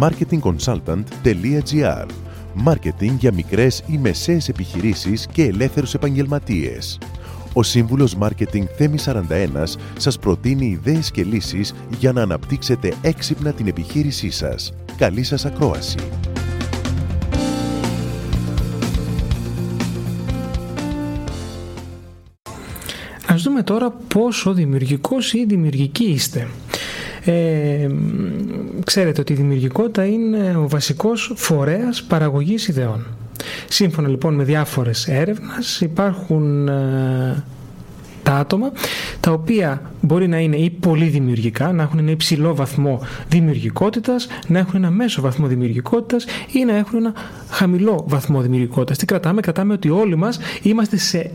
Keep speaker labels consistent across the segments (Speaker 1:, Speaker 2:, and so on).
Speaker 1: marketingconsultant.gr Μάρκετινγκ για μικρές ή μεσαίες επιχειρήσεις και ελεύθερους επαγγελματίες. Ο Σύμβουλος Μάρκετινγκ Θέμη 41 σας προτείνει ιδέες και λύσεις για να αναπτύξετε έξυπνα την επιχείρησή σας. Καλή σας ακρόαση!
Speaker 2: Ας δούμε τώρα πόσο δημιουργικός ή δημιουργική είστε. Ε, ξέρετε ότι η δημιουργικότητα είναι ο βασικός φορέας παραγωγής ιδεών. Σύμφωνα λοιπόν με διάφορες έρευνες υπάρχουν ε, τα άτομα τα οποία μπορεί να είναι ή πολύ δημιουργικά, να έχουν ένα υψηλό βαθμό δημιουργικότητας, να έχουν ένα μέσο βαθμό δημιουργικότητας ή να έχουν ένα χαμηλό βαθμό δημιουργικότητας. Τι κρατάμε, κρατάμε ότι όλοι μας είμαστε σε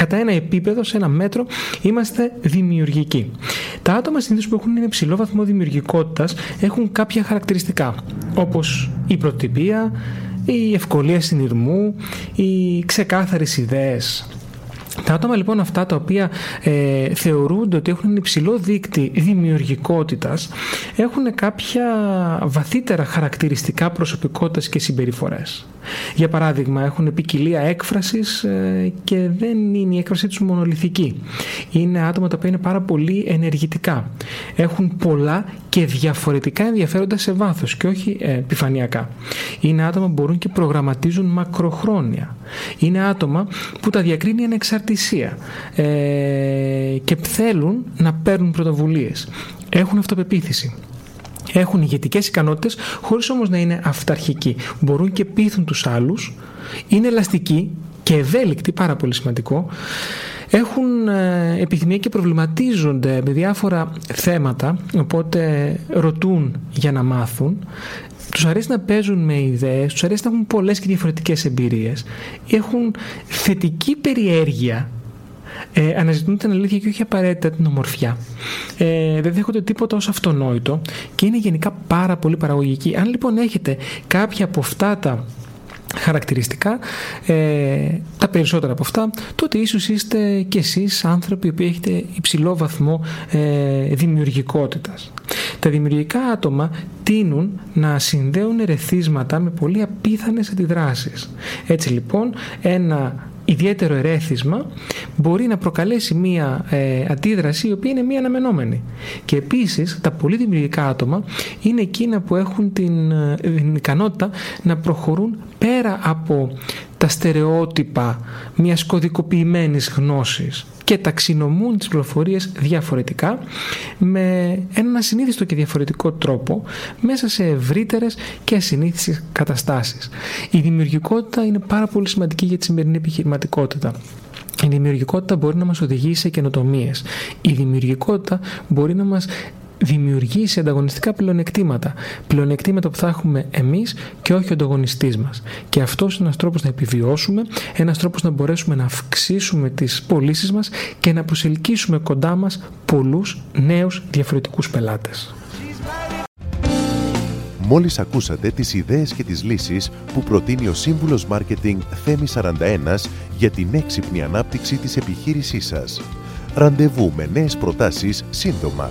Speaker 2: κατά ένα επίπεδο, σε ένα μέτρο, είμαστε δημιουργικοί. Τα άτομα συνήθως που έχουν ένα υψηλό βαθμό δημιουργικότητας έχουν κάποια χαρακτηριστικά, όπως η προτυπία, η ευκολία συνειρμού, οι ξεκάθαρες ιδέες τα άτομα λοιπόν αυτά τα οποία ε, θεωρούνται ότι έχουν υψηλό δίκτυ δημιουργικότητας έχουν κάποια βαθύτερα χαρακτηριστικά προσωπικότητας και συμπεριφορές. Για παράδειγμα έχουν ποικιλία έκφρασης ε, και δεν είναι η έκφρασή τους μονολυθική. Είναι άτομα τα οποία είναι πάρα πολύ ενεργητικά. Έχουν πολλά και διαφορετικά ενδιαφέροντα σε βάθος και όχι ε, επιφανειακά. Είναι άτομα που μπορούν και προγραμματίζουν μακροχρόνια. Είναι άτομα που τα διακρίνει ανεξαρτησία ε, και θέλουν να παίρνουν πρωτοβουλίες. Έχουν αυτοπεποίθηση. Έχουν ηγετικές ικανότητες χωρίς όμως να είναι αυταρχικοί. Μπορούν και πείθουν τους άλλους. Είναι ελαστικοί και ευέλικτοι, πάρα πολύ σημαντικό. Έχουν ε, επιθυμία και προβληματίζονται με διάφορα θέματα, οπότε ρωτούν για να μάθουν τους αρέσει να παίζουν με ιδέες, τους αρέσει να έχουν πολλές και διαφορετικές εμπειρίες, έχουν θετική περιέργεια ε, αναζητούν την αλήθεια και όχι απαραίτητα την ομορφιά. Ε, δεν δέχονται τίποτα ως αυτονόητο και είναι γενικά πάρα πολύ παραγωγικοί. Αν λοιπόν έχετε κάποια από αυτά τα χαρακτηριστικά, ε, τα περισσότερα από αυτά, τότε ίσως είστε και εσείς άνθρωποι που έχετε υψηλό βαθμό ε, δημιουργικότητας. Τα δημιουργικά άτομα τείνουν να συνδέουν ερεθίσματα με πολύ απίθανες αντιδράσεις. Έτσι λοιπόν ένα ιδιαίτερο ερέθισμα μπορεί να προκαλέσει μία ε, αντίδραση η οποία είναι μία αναμενόμενη. Και επίσης τα πολύ δημιουργικά άτομα είναι εκείνα που έχουν την, ε, την ικανότητα να προχωρούν πέρα από τα στερεότυπα μιας κωδικοποιημένης γνώσης και ταξινομούν τις πληροφορίες διαφορετικά με έναν ασυνήθιστο και διαφορετικό τρόπο μέσα σε ευρύτερες και ασυνήθιστες καταστάσεις. Η δημιουργικότητα είναι πάρα πολύ σημαντική για τη σημερινή επιχειρηματικότητα. Η δημιουργικότητα μπορεί να μας οδηγήσει σε καινοτομίες. Η δημιουργικότητα μπορεί να μας δημιουργήσει ανταγωνιστικά πλεονεκτήματα. Πλεονεκτήματα που θα έχουμε εμείς και όχι ο ανταγωνιστής μας. Και αυτός είναι ένας τρόπος να επιβιώσουμε, ένας τρόπος να μπορέσουμε να αυξήσουμε τις πωλήσεις μας και να προσελκύσουμε κοντά μας πολλούς νέους διαφορετικούς πελάτες.
Speaker 1: Μόλις ακούσατε τις ιδέες και τις λύσεις που προτείνει ο Σύμβουλος Μάρκετινγκ Θέμη 41 για την έξυπνη ανάπτυξη της επιχείρησής σας. Ραντεβού με νέες προτάσεις σύντομα